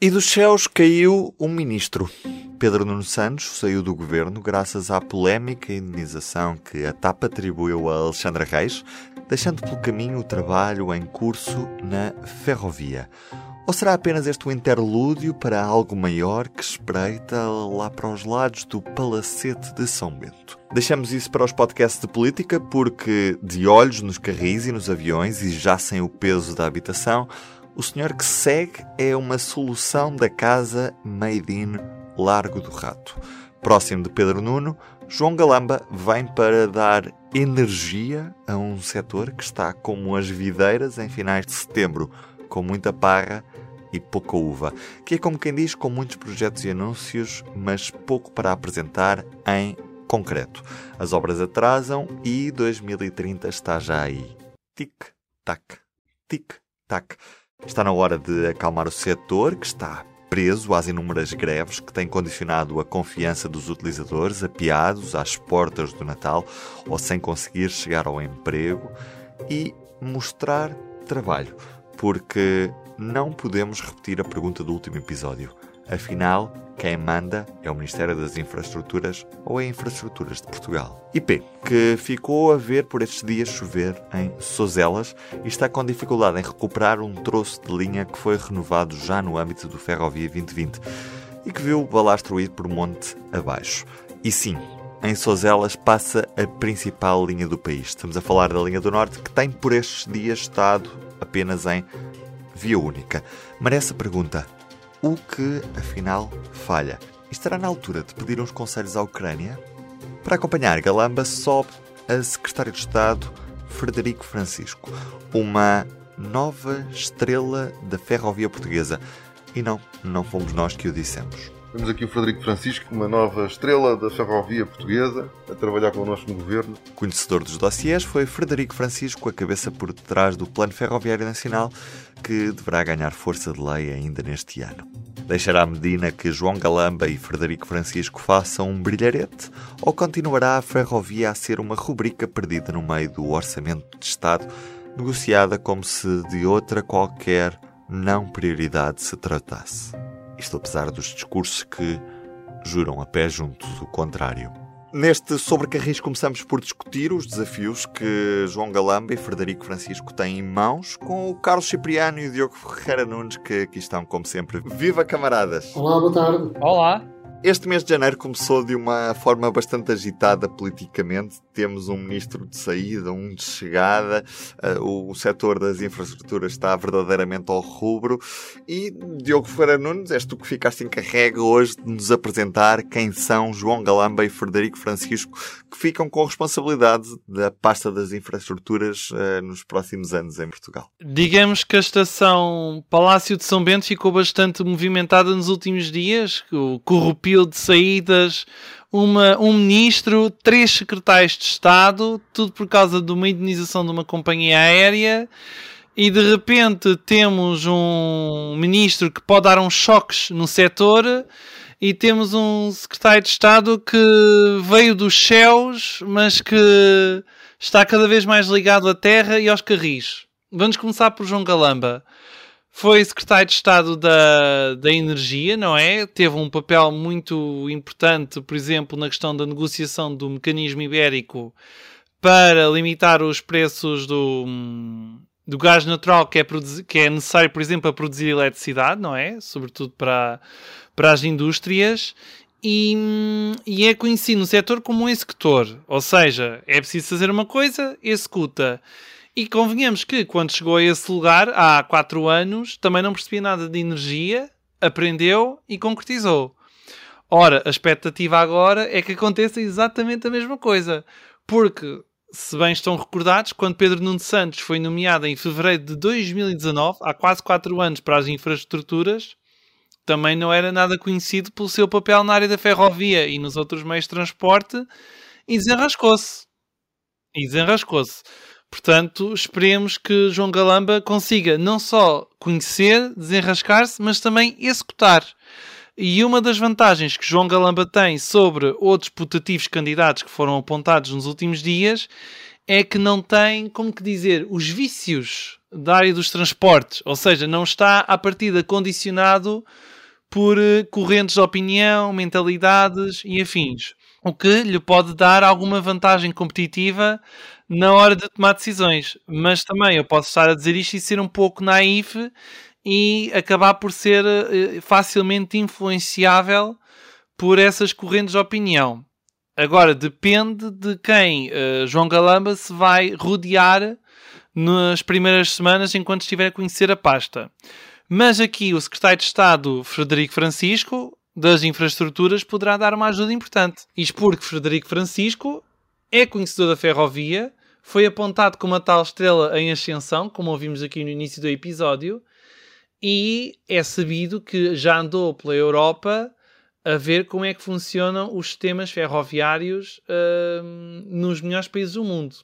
E dos céus caiu um ministro. Pedro Nuno Santos saiu do governo graças à polémica indenização que a TAP atribuiu a Alexandra Reis, deixando pelo caminho o trabalho em curso na ferrovia. Ou será apenas este um interlúdio para algo maior que espreita lá para os lados do Palacete de São Bento? Deixamos isso para os podcasts de política, porque de olhos nos carris e nos aviões e já sem o peso da habitação, o senhor que segue é uma solução da casa Made in Largo do Rato. Próximo de Pedro Nuno, João Galamba vem para dar energia a um setor que está como as videiras em finais de setembro, com muita parra e pouca uva, que é como quem diz, com muitos projetos e anúncios, mas pouco para apresentar em concreto. As obras atrasam e 2030 está já aí. Tic-tac, tic-tac. Está na hora de acalmar o setor que está preso às inúmeras greves que têm condicionado a confiança dos utilizadores, apiados às portas do Natal ou sem conseguir chegar ao emprego e mostrar trabalho, porque não podemos repetir a pergunta do último episódio. Afinal, quem manda é o Ministério das Infraestruturas ou é Infraestruturas de Portugal. IP, que ficou a ver por estes dias chover em Sozelas e está com dificuldade em recuperar um troço de linha que foi renovado já no âmbito do Ferrovia 2020 e que viu o balastro ir por monte abaixo. E sim, em Sozelas passa a principal linha do país. Estamos a falar da linha do Norte, que tem por estes dias estado apenas em via única. Merece a pergunta: o que, afinal, falha? Estará na altura de pedir uns conselhos à Ucrânia? Para acompanhar Galamba, sobe a Secretário de Estado Frederico Francisco, uma nova estrela da ferrovia portuguesa. E não, não fomos nós que o dissemos. Temos aqui o Frederico Francisco, uma nova estrela da ferrovia portuguesa, a trabalhar connosco no governo. Conhecedor dos dossiers foi Frederico Francisco, a cabeça por detrás do Plano Ferroviário Nacional, que deverá ganhar força de lei ainda neste ano. Deixará a Medina que João Galamba e Frederico Francisco façam um brilharete ou continuará a ferrovia a ser uma rubrica perdida no meio do orçamento de Estado, negociada como se de outra qualquer não prioridade se tratasse? Isto apesar dos discursos que juram a pé juntos o contrário. Neste Sobre Carris começamos por discutir os desafios que João Galamba e Frederico Francisco têm em mãos com o Carlos Cipriano e o Diogo Ferreira Nunes que aqui estão como sempre. Viva camaradas! Olá, boa tarde! Olá! Este mês de janeiro começou de uma forma bastante agitada politicamente. Temos um ministro de saída, um de chegada, uh, o setor das infraestruturas está verdadeiramente ao rubro. E Diogo Ferreira Nunes, és tu que ficaste encarregue hoje de nos apresentar quem são João Galamba e Frederico Francisco, que ficam com a responsabilidade da pasta das infraestruturas uh, nos próximos anos em Portugal. Digamos que a estação Palácio de São Bento ficou bastante movimentada nos últimos dias, o de saídas, uma, um ministro, três secretários de Estado, tudo por causa de uma indenização de uma companhia aérea. E de repente temos um ministro que pode dar uns choques no setor e temos um secretário de Estado que veio dos céus, mas que está cada vez mais ligado à terra e aos carris. Vamos começar por João Galamba foi secretário de Estado da, da Energia, não é? Teve um papel muito importante, por exemplo, na questão da negociação do mecanismo ibérico para limitar os preços do, do gás natural que é, que é necessário, por exemplo, para produzir eletricidade, não é? Sobretudo para, para as indústrias. E, e é conhecido no setor como um executor, ou seja, é preciso fazer uma coisa, executa. E convenhamos que quando chegou a esse lugar, há quatro anos, também não percebia nada de energia, aprendeu e concretizou. Ora, a expectativa agora é que aconteça exatamente a mesma coisa. Porque, se bem estão recordados, quando Pedro Nuno Santos foi nomeado em fevereiro de 2019, há quase quatro anos para as infraestruturas, também não era nada conhecido pelo seu papel na área da ferrovia e nos outros meios de transporte e desenrascou-se. E desenrascou-se. Portanto, esperemos que João Galamba consiga não só conhecer, desenrascar-se, mas também executar. E uma das vantagens que João Galamba tem sobre outros putativos candidatos que foram apontados nos últimos dias é que não tem, como que dizer, os vícios da área dos transportes, ou seja, não está à partida condicionado por eh, correntes de opinião, mentalidades e afins, o que lhe pode dar alguma vantagem competitiva na hora de tomar decisões. Mas também eu posso estar a dizer isto e ser um pouco naif e acabar por ser uh, facilmente influenciável por essas correntes de opinião. Agora, depende de quem uh, João Galamba se vai rodear nas primeiras semanas enquanto estiver a conhecer a pasta. Mas aqui o secretário de Estado, Frederico Francisco, das infraestruturas, poderá dar uma ajuda importante. Isto porque Frederico Francisco é conhecedor da ferrovia, foi apontado como a tal estrela em ascensão, como ouvimos aqui no início do episódio, e é sabido que já andou pela Europa a ver como é que funcionam os sistemas ferroviários uh, nos melhores países do mundo.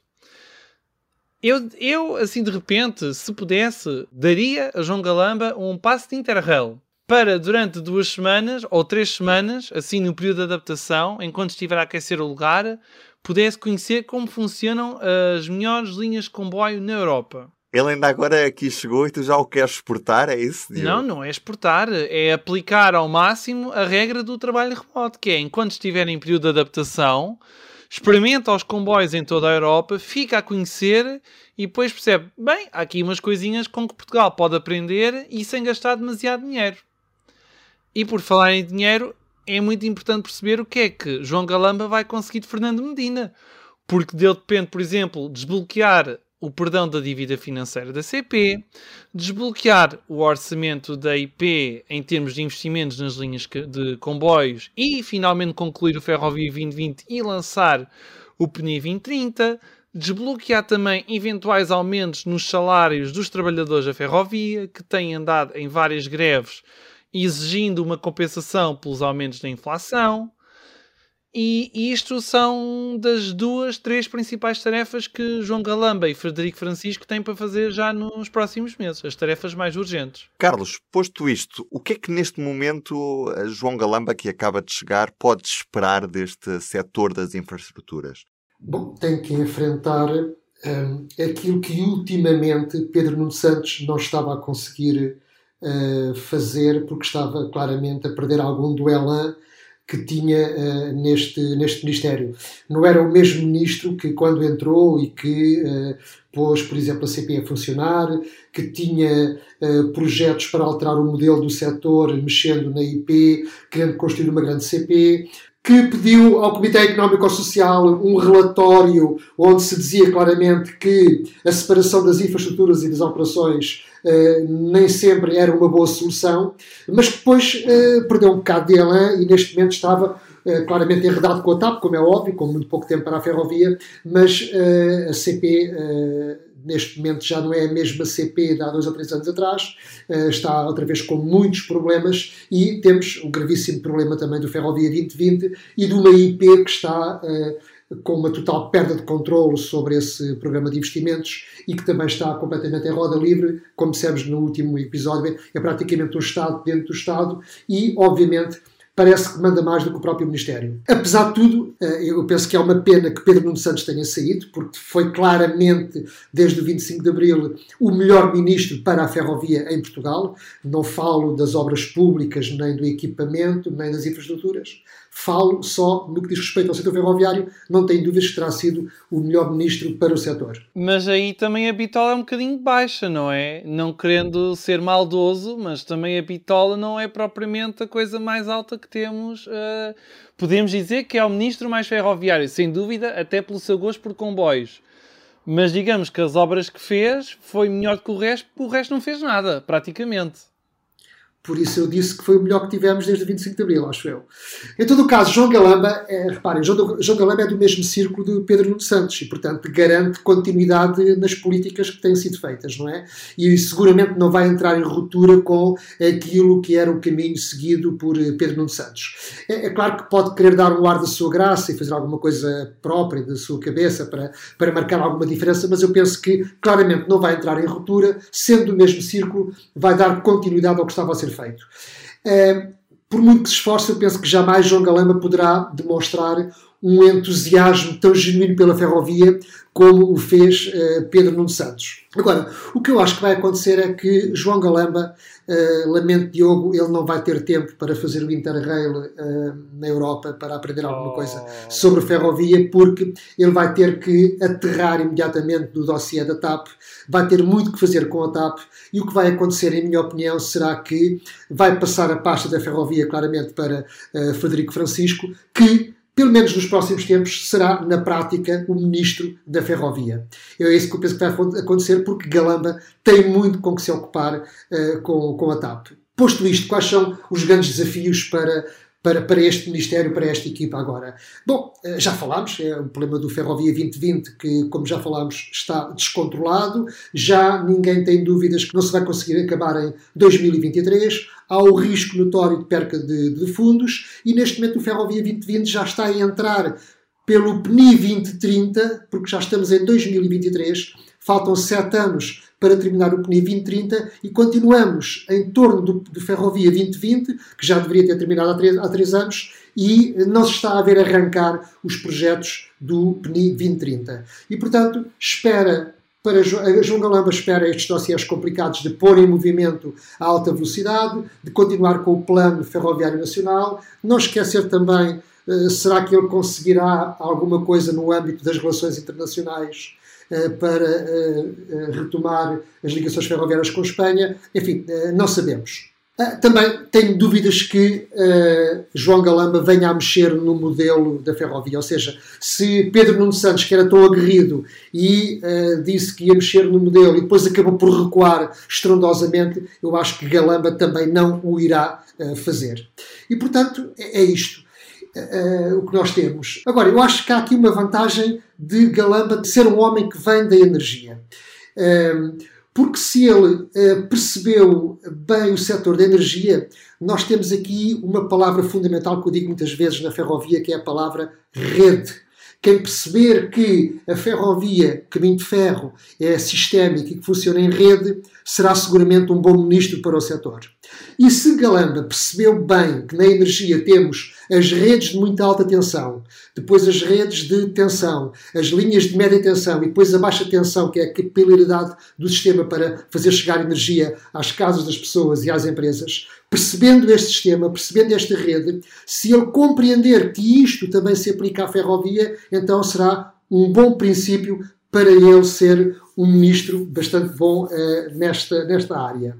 Eu, eu, assim de repente, se pudesse, daria a João Galamba um passo de Interrail para durante duas semanas ou três semanas, assim no período de adaptação, enquanto estiver a aquecer o lugar, pudesse conhecer como funcionam as melhores linhas de comboio na Europa. Ele ainda agora aqui chegou e tu já o queres exportar, é isso? Diogo? Não, não é exportar, é aplicar ao máximo a regra do trabalho remoto, que é enquanto estiver em período de adaptação, experimenta os comboios em toda a Europa, fica a conhecer e depois percebe, bem, há aqui umas coisinhas com que Portugal pode aprender e sem gastar demasiado dinheiro. E por falar em dinheiro, é muito importante perceber o que é que João Galamba vai conseguir de Fernando Medina. Porque dele depende, por exemplo, desbloquear o perdão da dívida financeira da CP, desbloquear o orçamento da IP em termos de investimentos nas linhas de comboios e finalmente concluir o Ferrovia 2020 e lançar o PNI 2030, desbloquear também eventuais aumentos nos salários dos trabalhadores da ferrovia que têm andado em várias greves exigindo uma compensação pelos aumentos da inflação e isto são das duas, três principais tarefas que João Galamba e Frederico Francisco têm para fazer já nos próximos meses, as tarefas mais urgentes. Carlos, posto isto, o que é que neste momento a João Galamba, que acaba de chegar, pode esperar deste setor das infraestruturas? Bom, tem que enfrentar um, aquilo que ultimamente Pedro Nuno Santos não estava a conseguir uh, fazer porque estava claramente a perder algum duelan que tinha uh, neste, neste Ministério. Não era o mesmo ministro que, quando entrou e que uh, pôs, por exemplo, a CP a funcionar, que tinha uh, projetos para alterar o modelo do setor, mexendo na IP, querendo construir uma grande CP, que pediu ao Comitê Económico Social um relatório onde se dizia claramente que a separação das infraestruturas e das operações uh, nem sempre era uma boa solução, mas que depois uh, perdeu um bocado de elan e neste momento estava uh, claramente enredado com a TAP, como é óbvio, com muito pouco tempo para a ferrovia, mas a CP neste momento já não é a mesma CP de há dois ou três anos atrás, está outra vez com muitos problemas e temos o gravíssimo problema também do Ferrovia 2020 e de uma IP que está com uma total perda de controle sobre esse programa de investimentos e que também está completamente em roda livre, como dissemos no último episódio, é praticamente um Estado dentro do Estado e, obviamente, parece que manda mais do que o próprio Ministério. Apesar de tudo, eh, eu penso que é uma pena que Pedro Nuno Santos tenha saído, porque foi claramente, desde o 25 de Abril, o melhor ministro para a ferrovia em Portugal. Não falo das obras públicas, nem do equipamento, nem das infraestruturas. Falo só no que diz respeito ao setor ferroviário, não tenho dúvidas que terá sido o melhor ministro para o setor. Mas aí também a bitola é um bocadinho baixa, não é? Não querendo ser maldoso, mas também a bitola não é propriamente a coisa mais alta que temos. Uh, podemos dizer que é o ministro mais ferroviário, sem dúvida, até pelo seu gosto por comboios. Mas digamos que as obras que fez foi melhor do que o resto, porque o resto não fez nada, praticamente. Por isso eu disse que foi o melhor que tivemos desde o 25 de Abril, acho eu. Em todo o caso, João Galamba, é, reparem, João, João Galamba é do mesmo círculo de Pedro Nuno Santos e, portanto, garante continuidade nas políticas que têm sido feitas, não é? E seguramente não vai entrar em ruptura com aquilo que era o caminho seguido por Pedro Nuno Santos. É, é claro que pode querer dar um ar da sua graça e fazer alguma coisa própria da sua cabeça para, para marcar alguma diferença, mas eu penso que claramente não vai entrar em ruptura, sendo do mesmo círculo, vai dar continuidade ao que estava a ser feito. Uh, por muito que se esforce, eu penso que jamais João Galamba poderá demonstrar um entusiasmo tão genuíno pela ferrovia como o fez uh, Pedro Nuno Santos. Agora, o que eu acho que vai acontecer é que João Galamba, uh, lamento Diogo, ele não vai ter tempo para fazer o Interrail uh, na Europa, para aprender alguma coisa oh. sobre ferrovia, porque ele vai ter que aterrar imediatamente no dossiê da TAP, vai ter muito que fazer com a TAP, e o que vai acontecer, em minha opinião, será que vai passar a pasta da ferrovia claramente para Frederico Francisco, que pelo menos nos próximos tempos, será, na prática, o ministro da Ferrovia. É isso que eu penso que vai acontecer, porque Galamba tem muito com que se ocupar uh, com, com a TAP. Posto isto, quais são os grandes desafios para para, para este Ministério, para esta equipa agora. Bom, eh, já falámos, é o problema do Ferrovia 2020, que, como já falámos, está descontrolado, já ninguém tem dúvidas que não se vai conseguir acabar em 2023, há o risco notório de perca de, de fundos, e neste momento o Ferrovia 2020 já está a entrar pelo PNI 2030, porque já estamos em 2023, faltam sete anos para terminar o PNI 2030 e continuamos em torno do, do Ferrovia 2020, que já deveria ter terminado há três, há três anos, e não se está a ver arrancar os projetos do PNI 2030. E, portanto, espera para João Galamba espera estes dossiês complicados de pôr em movimento a alta velocidade, de continuar com o plano ferroviário nacional, não esquecer também uh, será que ele conseguirá alguma coisa no âmbito das relações internacionais eh, para eh, eh, retomar as ligações ferroviárias com Espanha. Enfim, não sabemos. Também tenho dúvidas que João Galamba venha a mexer no modelo da ferrovia. Ou seja, se Pedro Nuno Santos, que era tão aguerrido e disse que ia mexer no modelo e depois acabou por recuar estrondosamente, eu acho que Galamba também não o irá fazer. E portanto, é, é isto uh, o que nós temos. Agora, eu acho que há aqui uma vantagem de Galamba de ser um homem que vem da energia. Uh, porque se ele uh, percebeu bem o setor da energia, nós temos aqui uma palavra fundamental que eu digo muitas vezes na ferrovia, que é a palavra rede. Quem perceber que a ferrovia, caminho de ferro, é sistémica e que funciona em rede, será seguramente um bom ministro para o setor. E se Galamba percebeu bem que na energia temos as redes de muita alta tensão, depois as redes de tensão, as linhas de média tensão e depois a baixa tensão, que é a capilaridade do sistema para fazer chegar energia às casas das pessoas e às empresas, percebendo este sistema, percebendo esta rede, se ele compreender que isto também se aplica à ferrovia, então será um bom princípio para ele ser um ministro bastante bom uh, nesta, nesta área.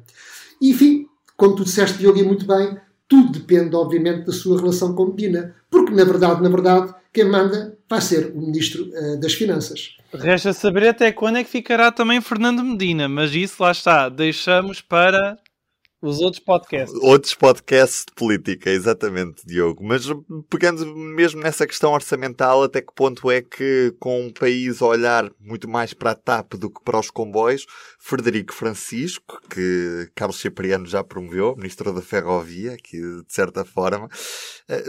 Enfim, como tu disseste, Diogo, e muito bem, tudo depende, obviamente, da sua relação com Medina. Porque, na verdade, na verdade, quem manda vai ser o Ministro uh, das Finanças. Resta saber até quando é que ficará também Fernando Medina, mas isso lá está, deixamos para os outros podcasts. Outros podcasts de política, exatamente, Diogo. Mas pegando mesmo nessa questão orçamental, até que ponto é que, com um país a olhar muito mais para a TAP do que para os comboios, Frederico Francisco, que Carlos Cipriano já promoveu, Ministro da Ferrovia, que de certa forma, eh,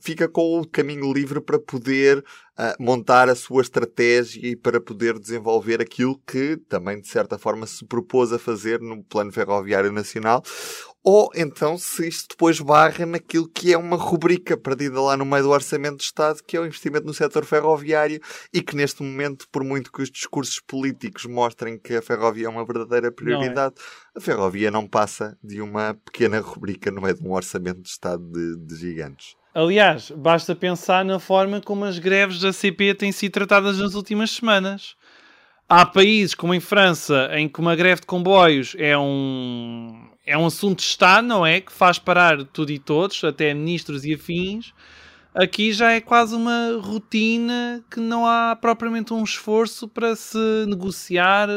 fica com o caminho livre para poder uh, montar a sua estratégia e para poder desenvolver aquilo que também, de certa forma, se propôs a fazer no Plano Ferroviário Nacional, ou então se isto depois barra naquilo que é uma rubrica perdida lá no meio do Orçamento do Estado, que é o investimento no setor ferroviário e que neste momento, por muito que os discursos políticos mostrem que a ferrovia é uma verdadeira prioridade, é. a ferrovia não passa de uma pequena rubrica no meio de um Orçamento de Estado de, de gigantes. Aliás, basta pensar na forma como as greves da CP têm sido tratadas nas últimas semanas. Há países, como em França, em que uma greve de comboios é um, é um assunto de Estado, não é? Que faz parar tudo e todos, até ministros e afins. Aqui já é quase uma rotina que não há propriamente um esforço para se negociar,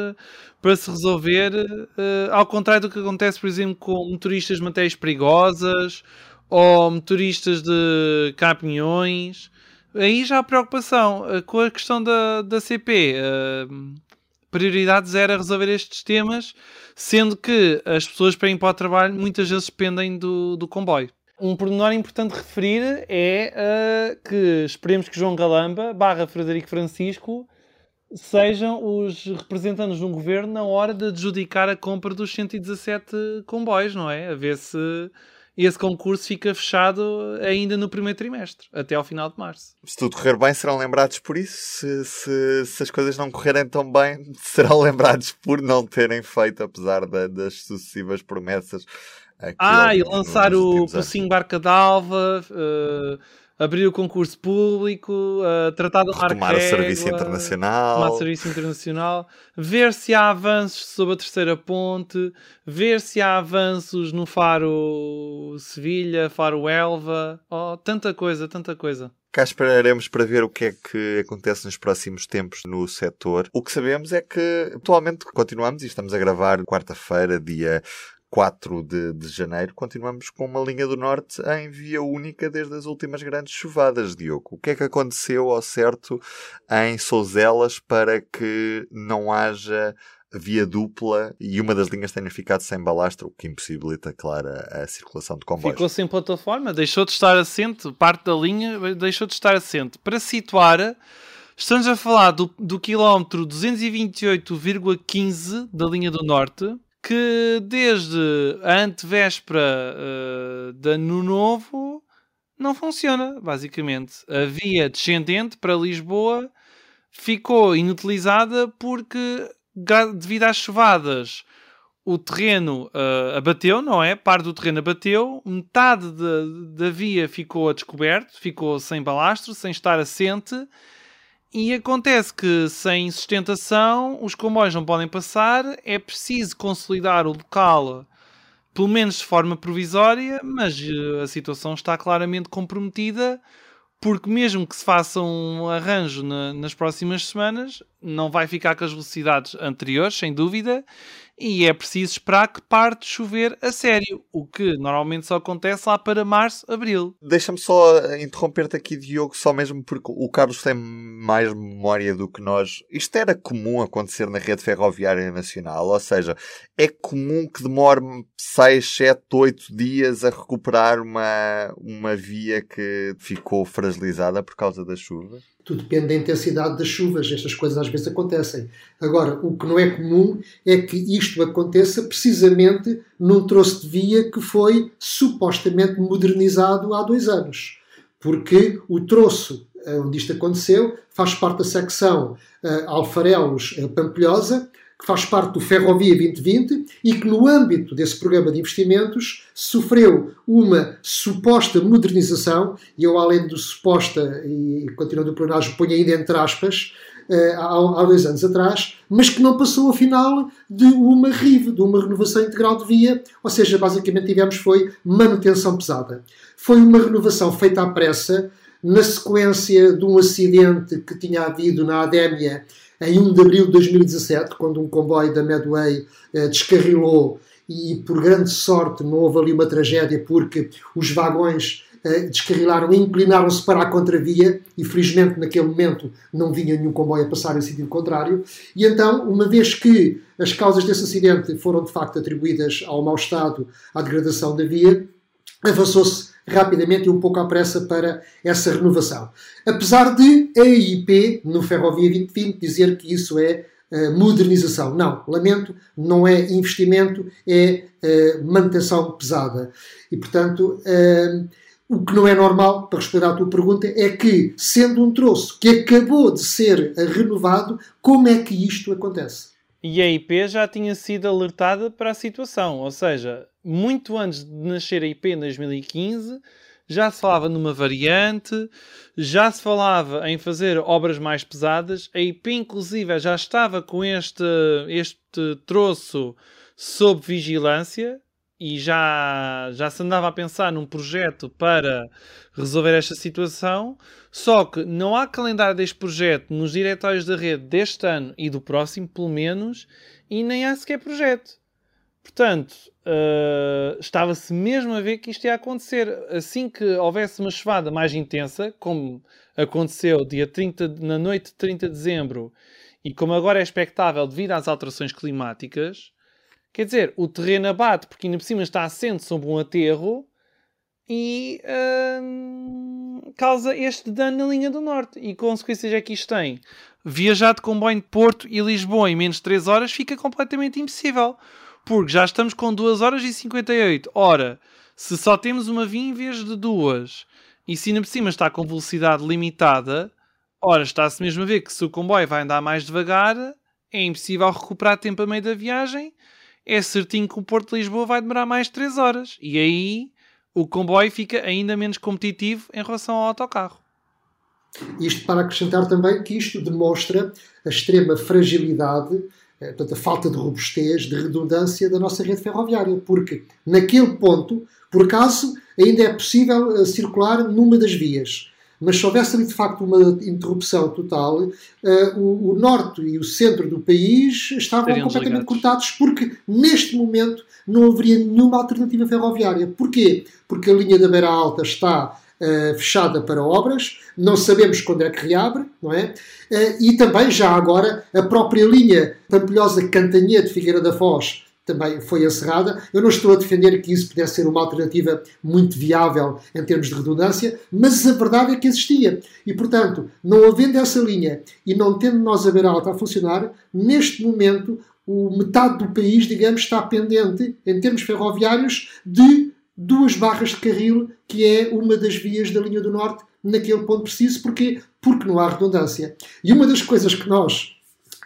para se resolver, uh, ao contrário do que acontece, por exemplo, com motoristas de matérias perigosas ou motoristas de caminhões, aí já há preocupação. Eh, com a questão da, da CP, uh, prioridade zero a resolver estes temas, sendo que as pessoas para ir para o trabalho muitas vezes dependem do, do comboio. Um pormenor importante referir é uh, que esperemos que João Galamba barra Frederico Francisco sejam os representantes de um governo na hora de adjudicar a compra dos 117 comboios, não é? A ver se esse concurso fica fechado ainda no primeiro trimestre, até ao final de março. Se tudo correr bem, serão lembrados por isso. Se, se, se as coisas não correrem tão bem, serão lembrados por não terem feito, apesar da, das sucessivas promessas. Ah, e lançar o Pocinho Barca d'Alva. Uh abrir o concurso público, uh, tratar de tomar o serviço internacional, tomar serviço internacional, ver se há avanços sobre a terceira ponte, ver se há avanços no Faro Sevilha, Faro Elva, oh, tanta coisa, tanta coisa. Cá esperaremos para ver o que é que acontece nos próximos tempos no setor. O que sabemos é que atualmente continuamos e estamos a gravar quarta-feira, dia 4 de, de janeiro, continuamos com uma linha do norte em via única desde as últimas grandes chuvadas, Diogo. O que é que aconteceu ao certo em Souzelas para que não haja via dupla e uma das linhas tenha ficado sem balastro, o que impossibilita, claro, a, circulação de comboios. Ficou sem plataforma, deixou de estar assente, parte da linha deixou de estar assente. Para situar, estamos a falar do, do quilómetro 228,15 da linha do norte, que desde a antevéspera uh, de Ano Novo não funciona, basicamente. A via descendente para Lisboa ficou inutilizada porque, devido às chuvadas, o terreno uh, abateu, não é? Parte do terreno abateu, metade da via ficou a descoberto, ficou sem balastro, sem estar assente e acontece que sem sustentação os comboios não podem passar, é preciso consolidar o local, pelo menos de forma provisória, mas eh, a situação está claramente comprometida, porque mesmo que se faça um arranjo na, nas próximas semanas, não vai ficar com as velocidades anteriores, sem dúvida, e é preciso esperar que pare de chover a sério, o que normalmente só acontece lá para março, abril. Deixa-me só interromper-te aqui, Diogo, só mesmo porque o Carlos tem mais memória do que nós. Isto era comum acontecer na rede ferroviária nacional, ou seja, é comum que demore 6, 7, 8 dias a recuperar uma, uma via que ficou fragilizada por causa das chuvas? Tudo depende da intensidade das chuvas, estas coisas às vezes acontecem. Agora, o que não é comum é que isto aconteça precisamente num troço de via que foi supostamente modernizado há dois anos. Porque o troço eh, onde isto aconteceu faz parte da secção uh, Alfarelos-Pampilhosa, que faz parte do Ferrovia 2020 e que, no âmbito desse programa de investimentos, sofreu uma suposta modernização, e eu, além do suposta, e continuando o plenário, ponho ainda entre aspas, eh, há, dois anos atrás, mas que não passou, afinal, de uma RIV, de uma renovação integral de via, ou seja, basicamente tivemos foi manutenção pesada. Foi uma renovação feita à pressa, na sequência de um acidente que tinha havido na Adémia em 1 de abril de 2017, quando um comboio da Medway eh, descarrilou e, por grande sorte, não houve ali uma tragédia porque os vagões eh, descarrilaram e inclinaram-se para a contravia e, felizmente, naquele momento não vinha nenhum comboio a passar em sentido contrário. E então, uma vez que as causas desse acidente foram de facto atribuídas ao mau estado, à degradação da via, avançou-se rapidamente e um pouco à pressa para essa renovação. Apesar de a EIP, no Ferrovia 2020, dizer que isso é uh, modernização. Não, lamento, não é investimento, é uh, manutenção pesada. E, portanto, uh, o que não é normal, para responder à tua pergunta, é que, sendo um troço que acabou de ser renovado, como é que isto acontece? E a IP já tinha sido alertada para a situação, ou seja, muito antes de nascer a IP em 2015, já se falava numa variante, já se falava em fazer obras mais pesadas. A IP, inclusive, já estava com este, este troço sob vigilância e já, já se andava a pensar num projeto para resolver esta situação. Só que não há calendário deste projeto nos diretórios da rede deste ano e do próximo, pelo menos, e nem há sequer projeto. Portanto, uh, estava-se mesmo a ver que isto ia acontecer. Assim que houvesse uma chuvada mais intensa, como aconteceu dia 30, na noite de 30 de dezembro, e como agora é expectável devido às alterações climáticas, quer dizer, o terreno abate porque ainda por cima está assente sobre um aterro e uh, causa este dano na linha do norte. E consequências é que isto tem? Viajar de comboio de Porto e Lisboa em menos de 3 horas fica completamente impossível porque já estamos com 2 horas e 58. Ora, Se só temos uma via em vez de duas, e se ainda por cima está com velocidade limitada, ora, está-se mesmo a ver que se o comboio vai andar mais devagar, é impossível recuperar tempo a meio da viagem, é certinho que o Porto de Lisboa vai demorar mais de 3 horas. E aí o comboio fica ainda menos competitivo em relação ao autocarro. Isto para acrescentar também que isto demonstra a extrema fragilidade, portanto, a falta de robustez, de redundância da nossa rede ferroviária, porque naquele ponto, por acaso, ainda é possível eh, circular numa das vias. Mas se houvesse ali de facto uma interrupção total, uh, o, o, norte e o centro do país estavam completamente cortados, porque neste momento não haveria nenhuma alternativa ferroviária. Porquê? Porque a linha da Beira Alta está uh, fechada para obras, não sabemos quando é que reabre, não é? Uh, e também, já agora, a própria linha Pampilhosa Cantanhete Figueira da Foz também foi encerrada. Eu não estou a defender que isso pudesse ser uma alternativa muito viável em termos de redundância, mas a verdade é que existia. E, portanto, não havendo essa linha e não tendo nós a beira alta a funcionar, neste momento, o metade do país, digamos, está pendente, em termos ferroviários, de duas barras de carril, que é uma das vias da linha do Norte, naquele ponto preciso. Porquê? Porque não há redundância. E uma das coisas que nós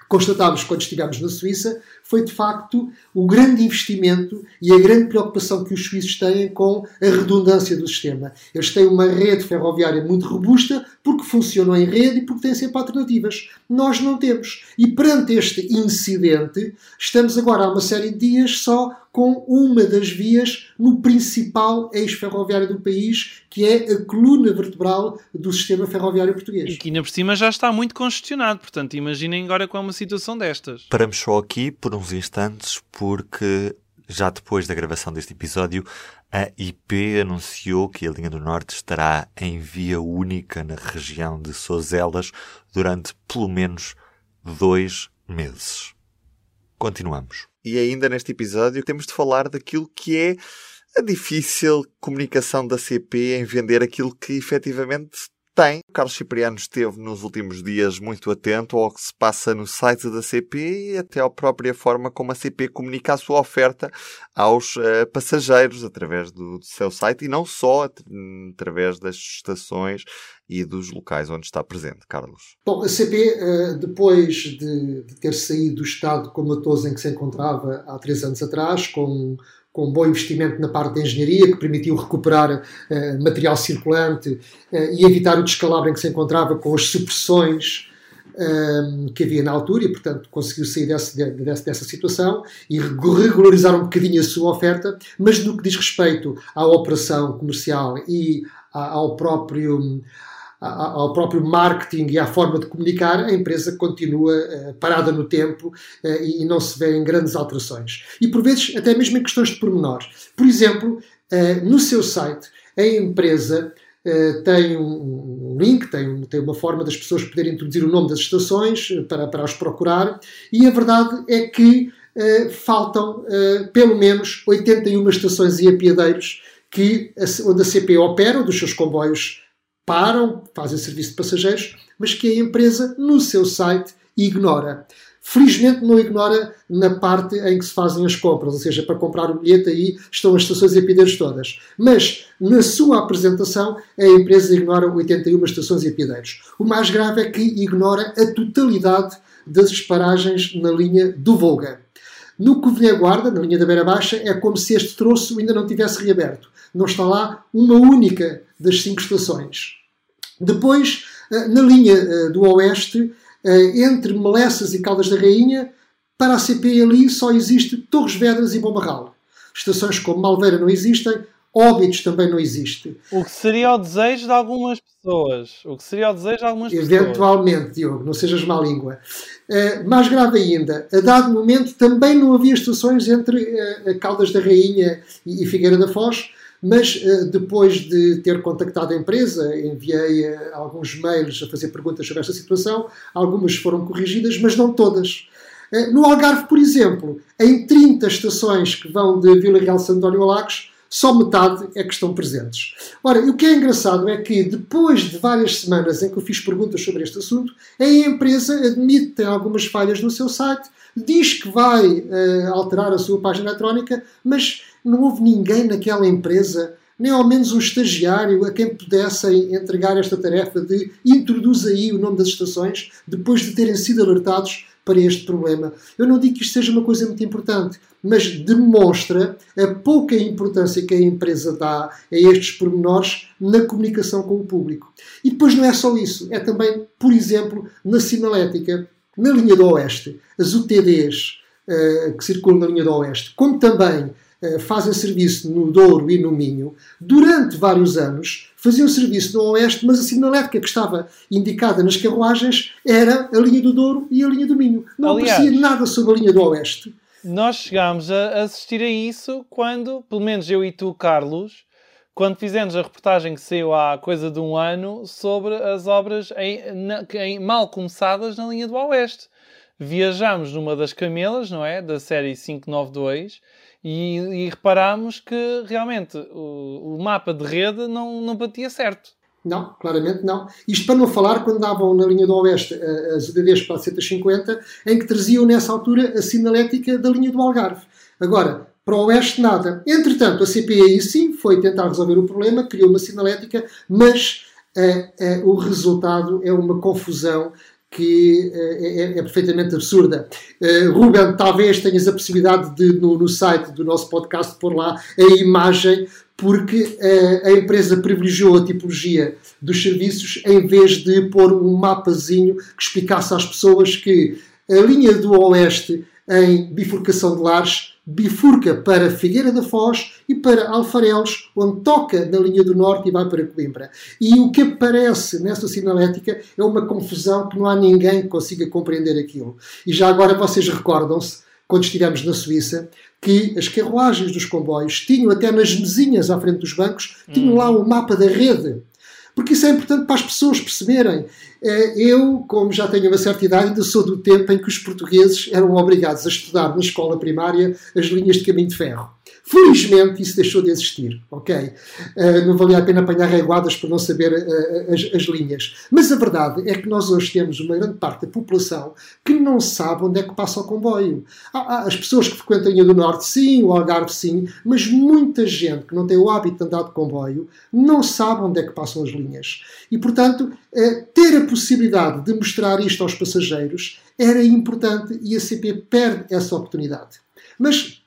constatámos quando estivemos na Suíça foi de facto o grande investimento e a grande preocupação que os suíços têm com a redundância do sistema. Eles têm uma rede ferroviária muito robusta porque funcionam em rede e porque têm sempre alternativas. Nós não temos. E perante este incidente, estamos agora há uma série de dias só com uma das vias no principal eixo ferroviário do país, que é a coluna vertebral do sistema ferroviário português. E que ainda por cima já está muito congestionado, portanto imaginem agora com uma situação destas. Paramos só aqui por uns instantes, porque já depois da gravação deste episódio, a IP anunciou que a linha do Norte estará em via única na região de Sozelas durante pelo menos dois meses. Continuamos. E ainda neste episódio temos de falar daquilo que é a difícil comunicação da CP em vender aquilo que efetivamente tem. O Carlos Cipriano esteve nos últimos dias muito atento ao que se passa no site da CP e até à própria forma como a CP comunica a sua oferta aos uh, passageiros através do, do, seu site e não só através das estações e dos locais onde está presente. Carlos. Bom, a CP, eh, depois de, de ter saído do estado comatoso em que se encontrava há três anos atrás, com com um bom investimento na parte da engenharia, que permitiu recuperar uh, material circulante uh, e evitar o descalabro em que se encontrava com as supressões uh, que havia na altura, e portanto conseguiu sair desse, desse, dessa situação e regularizar um bocadinho a sua oferta, mas no que diz respeito à operação comercial e ao próprio ao próprio marketing e à forma de comunicar, a empresa continua uh, parada no tempo uh, e não se vê em grandes alterações. E por vezes até mesmo em questões de pormenor. Por exemplo, uh, no seu site, a empresa tem um link, tem, tem uma forma das pessoas poderem introduzir o nome das estações para, para as procurar, e a verdade é que faltam pelo menos 81 estações e apiadeiros que, onde a CP opera, dos seus comboios param, fazem serviço de passageiros, mas que a empresa, no seu site, ignora. Felizmente não ignora na parte em que se fazem as compras, ou seja, para comprar o bilhete aí estão as estações e todas. Mas na sua apresentação a empresa ignora 81 estações e. O mais grave é que ignora a totalidade das paragens na linha do Volga. No Covilhã Guarda, na linha da Beira Baixa, é como se este troço ainda não tivesse reaberto. Não está lá uma única das cinco estações. Depois, eh, na linha eh, do Oeste, eh, entre Melessas e Caldas da Rainha, para a CP ali só existe Torres Vedras e Bombarral. Estações como Malveira não existem, Óbitos também não existe. O que seria o desejo de algumas pessoas. O que seria o desejo de algumas Eventualmente, pessoas. Eventualmente, Diogo, não sejas má língua. Uh, mais grave ainda, a dado momento também não havia estações entre uh, Caldas da Rainha e, e Figueira da Foz, mas uh, depois de ter contactado a empresa, enviei alguns mails a fazer perguntas sobre esta situação, algumas foram corrigidas, mas não todas. No Algarve, por exemplo, em 30 estações que vão de Vila Real Santo António a Lagos, só metade é que estão presentes. Ora, o que é engraçado é que depois de várias semanas em que eu fiz perguntas sobre este assunto, a empresa admite que tem algumas falhas no seu site, diz que vai uh, alterar a sua página eletrónica, mas não houve ninguém naquela empresa, nem ao menos um estagiário a quem pudessem entregar esta tarefa de introduz aí o nome das estações depois de terem sido alertados para este problema. Eu não digo que isto seja uma coisa muito importante, mas demonstra a pouca importância que a empresa dá a estes pormenores na comunicação com o público. E depois não é só isso, é também, por exemplo, na sinalética, na linha do Oeste, as UTDs uh, que circulam na linha do Oeste, como também uh, fazem serviço no Douro e no Minho, durante vários anos faziam serviço no Oeste, mas a sinalética que estava indicada nas carruagens era a linha do Douro e a linha do Minho. Não Aliás, aparecia nada sobre a linha do Oeste. Nós chegámos a assistir a isso quando, pelo menos eu e tu, Carlos, quando fizemos a reportagem que saiu há coisa de um ano sobre as obras em, na, em, mal começadas na linha do Oeste. Viajámos numa das camelas, não é? Da série 592 e, e reparámos que realmente o, o mapa de rede não, não batia certo. Não, claramente não. Isto para não falar quando davam na linha do Oeste eh, as UDDs para a 150, em que traziam nessa altura a sinalética da linha do Algarve. Agora, para o Oeste, nada. Entretanto, a CPI sim foi tentar resolver o problema, criou uma sinalética, mas uh, uh, o resultado é uma confusão que uh, é, é, perfeitamente absurda. Uh, Ruben, talvez tenhas a possibilidade de, no, no site do nosso podcast, pôr lá a imagem porque uh, a empresa privilegiou a tipologia dos serviços em vez de pôr um mapazinho que explicasse às pessoas que a linha do Oeste em bifurcação de lares bifurca para Figueira da Foz e para Alfarelos, onde toca na linha do Norte e vai para Coimbra. E o que aparece nessa sinalética é uma confusão que não há ninguém que consiga compreender aquilo. E já agora vocês recordam-se quando estivemos na Suíça, que as carruagens dos comboios tinham até nas mesinhas à frente dos bancos, tinham lá o mapa da rede. Porque isso é importante para as pessoas perceberem. Eh, eu, como já tenho uma certa idade, ainda sou do tempo em que os portugueses eram obrigados a estudar na escola primária as linhas de caminho de ferro. Felizmente isso deixou de existir, ok? Uh, não valia a pena apanhar reguadas por não saber uh, as, as, linhas. Mas a verdade é que nós hoje temos uma grande parte da população que não sabe onde é que passa o comboio. Há, há as pessoas que frequentam a do Norte, sim, o Algarve, sim, mas muita gente que não tem o hábito de andar de comboio não sabe onde é que passam as linhas. E, portanto, uh, ter a possibilidade de mostrar isto aos passageiros era importante e a CP perde essa oportunidade. Mas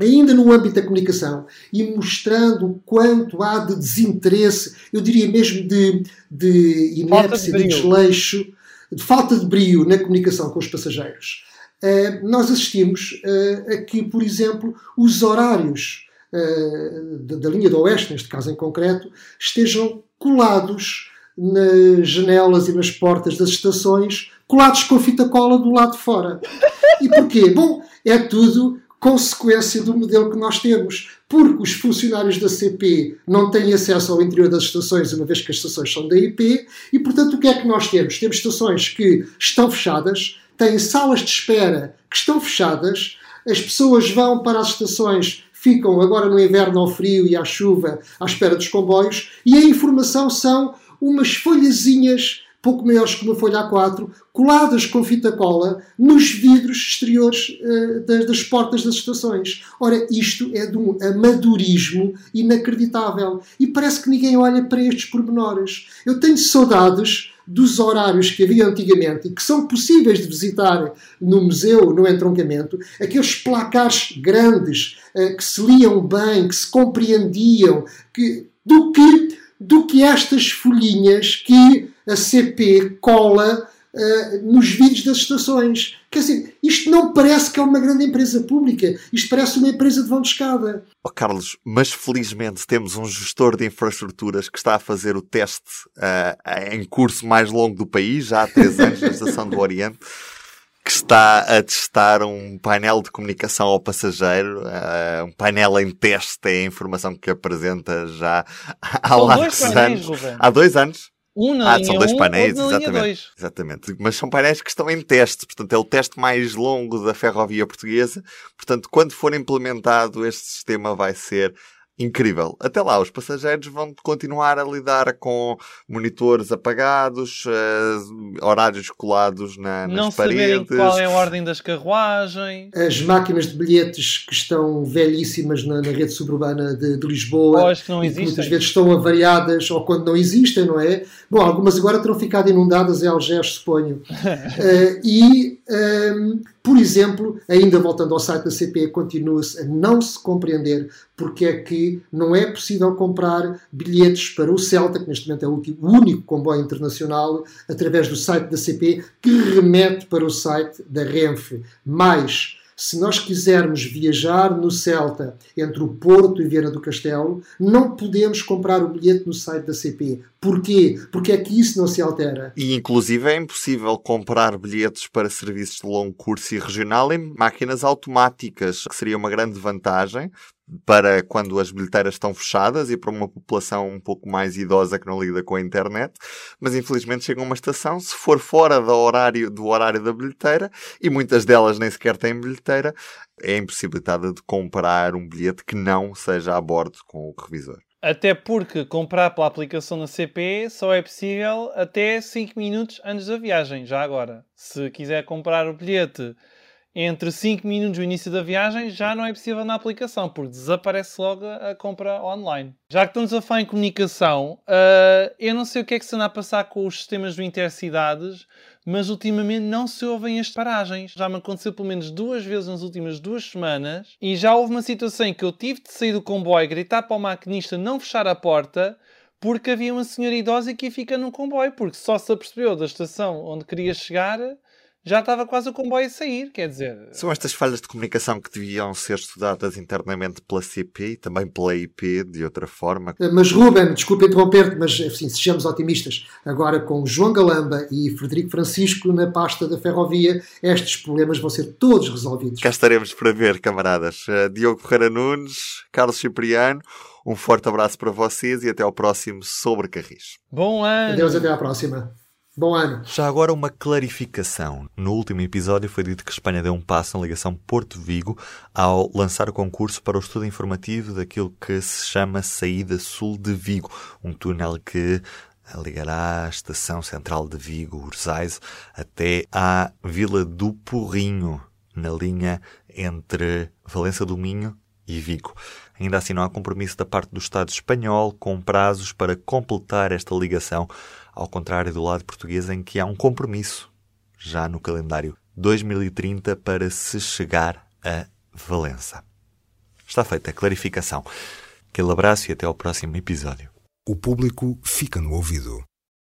ainda no âmbito da comunicação e mostrando o quanto há de desinteresse, eu diria mesmo de, de inércia, de, de desleixo, de falta de brio na comunicação com os passageiros. Uh, nós assistimos uh, a que, por exemplo, os horários uh, da, da, linha do Oeste, neste caso em concreto, estejam colados nas janelas e nas portas das estações, colados com fita cola do lado de fora. E porquê? Bom, é tudo consequência do modelo que nós temos, porque os funcionários da CP não têm acesso ao interior das estações, uma vez que as estações são da IP, e portanto o que é que nós temos? Temos estações que estão fechadas, têm salas de espera que estão fechadas, as pessoas vão para as estações, ficam agora no inverno ao frio e à chuva à espera dos comboios, e a informação são umas folhazinhas pouco maiores que uma folha A4, coladas com fita cola nos vidros exteriores uh, das, das, portas das estações. Ora, isto é de um amadorismo inacreditável. E parece que ninguém olha para estes pormenores. Eu tenho saudades dos horários que havia antigamente e que são possíveis de visitar no museu, no entroncamento, aqueles placares grandes uh, que se liam bem, que se compreendiam, que, do que do que estas folhinhas que a CP cola uh, nos vídeos das estações. Quer dizer, isto não parece que é uma grande empresa pública, isto parece uma empresa de vão de escada. Oh, Carlos, mas felizmente temos um gestor de infraestruturas que está a fazer o teste uh, em curso mais longo do país, já há três anos, na Estação do Oriente que está a testar um painel de comunicação ao passageiro, uh, um painel em teste, é a informação que apresenta já há largos anos. Há dois anos. Um na ah, são dois um, painéis, exatamente, exatamente. Mas são painéis que estão em teste, portanto é o teste mais longo da ferrovia portuguesa. Portanto, quando for implementado, este sistema vai ser incrível. Até lá, os passageiros vão continuar a lidar com monitores apagados, uh, horários colados na, nas não paredes. Não qual é a ordem das carruagens. As máquinas de bilhetes que estão velhíssimas na, na rede suburbana de, de Lisboa. Ou que não existem. muitas vezes estão avariadas ou quando não existem, não é? Bom, algumas agora terão ficado inundadas em Algés, suponho. uh, e, um, por exemplo, ainda voltando ao site da CP, continua-se a não se compreender porque é que não é possível comprar bilhetes para o Celta, que neste momento é o, único comboio internacional, através do site da CP, que remete para o site da Renfe. Mais se nós quisermos viajar no Celta entre o Porto e Viana do Castelo, não podemos comprar o bilhete no site da CP. Porquê? Porque é que isso não se altera. E inclusive é impossível comprar bilhetes para serviços de longo curso e regional em máquinas automáticas, que seria uma grande vantagem, para quando as bilheteiras estão fechadas e para uma população um pouco mais idosa que não lida com a internet, mas infelizmente chega uma estação, se for fora do horário, do horário da bilheteira, e muitas delas nem sequer têm bilheteira, é impossibilitada de comprar um bilhete que não seja a bordo com o revisor. Até porque comprar pela aplicação da CP só é possível até 5 minutos antes da viagem, já agora. Se quiser comprar o bilhete entre 5 minutos do início da viagem já não é possível na aplicação, porque desaparece logo a compra online. Já que estamos a falar em comunicação, uh, eu não sei o que é que se anda a passar com os sistemas de intercidades, mas ultimamente não se ouvem as paragens. Já me aconteceu pelo menos duas vezes nas últimas duas semanas e já houve uma situação em que eu tive de sair do comboio, gritar para o maquinista não fechar a porta porque havia uma senhora idosa que ia ficar no comboio, porque só se apercebeu da estação onde queria chegar já estava quase o comboio a sair, quer dizer. São estas falhas de comunicação que deviam ser estudadas internamente pela CP e também pela IP de outra forma. Eh, mas Ruben, desculpe interromper-te, mas assim, sejamos otimistas. Agora com João Galamba e Frederico Francisco na pasta da ferrovia, estes problemas vão ser todos resolvidos. Cá estaremos para ver, camaradas. Uh, Diogo Ferreira Nunes, Carlos Cipriano, um forte abraço para vocês e até ao próximo Sobre Carris. Bom ano! Adeus, até à próxima. Bom ano. Já agora uma clarificação. No último episódio foi dito que Espanha deu um passo na ligação Porto-Vigo ao lançar o concurso para o estudo informativo daquilo que se chama Saída Sul de Vigo, um túnel que ligará a estação central de Vigo, Urzais, até à Vila do Porrinho, na linha entre Valença do Minho e Vigo. Ainda assim não há compromisso da parte do Estado espanhol com prazos para completar esta ligação ao contrário do lado português em que há um compromisso já no calendário 2030 para se chegar a Valença. Está feita a clarificação. Aquele abraço e até ao próximo episódio. O público fica no ouvido.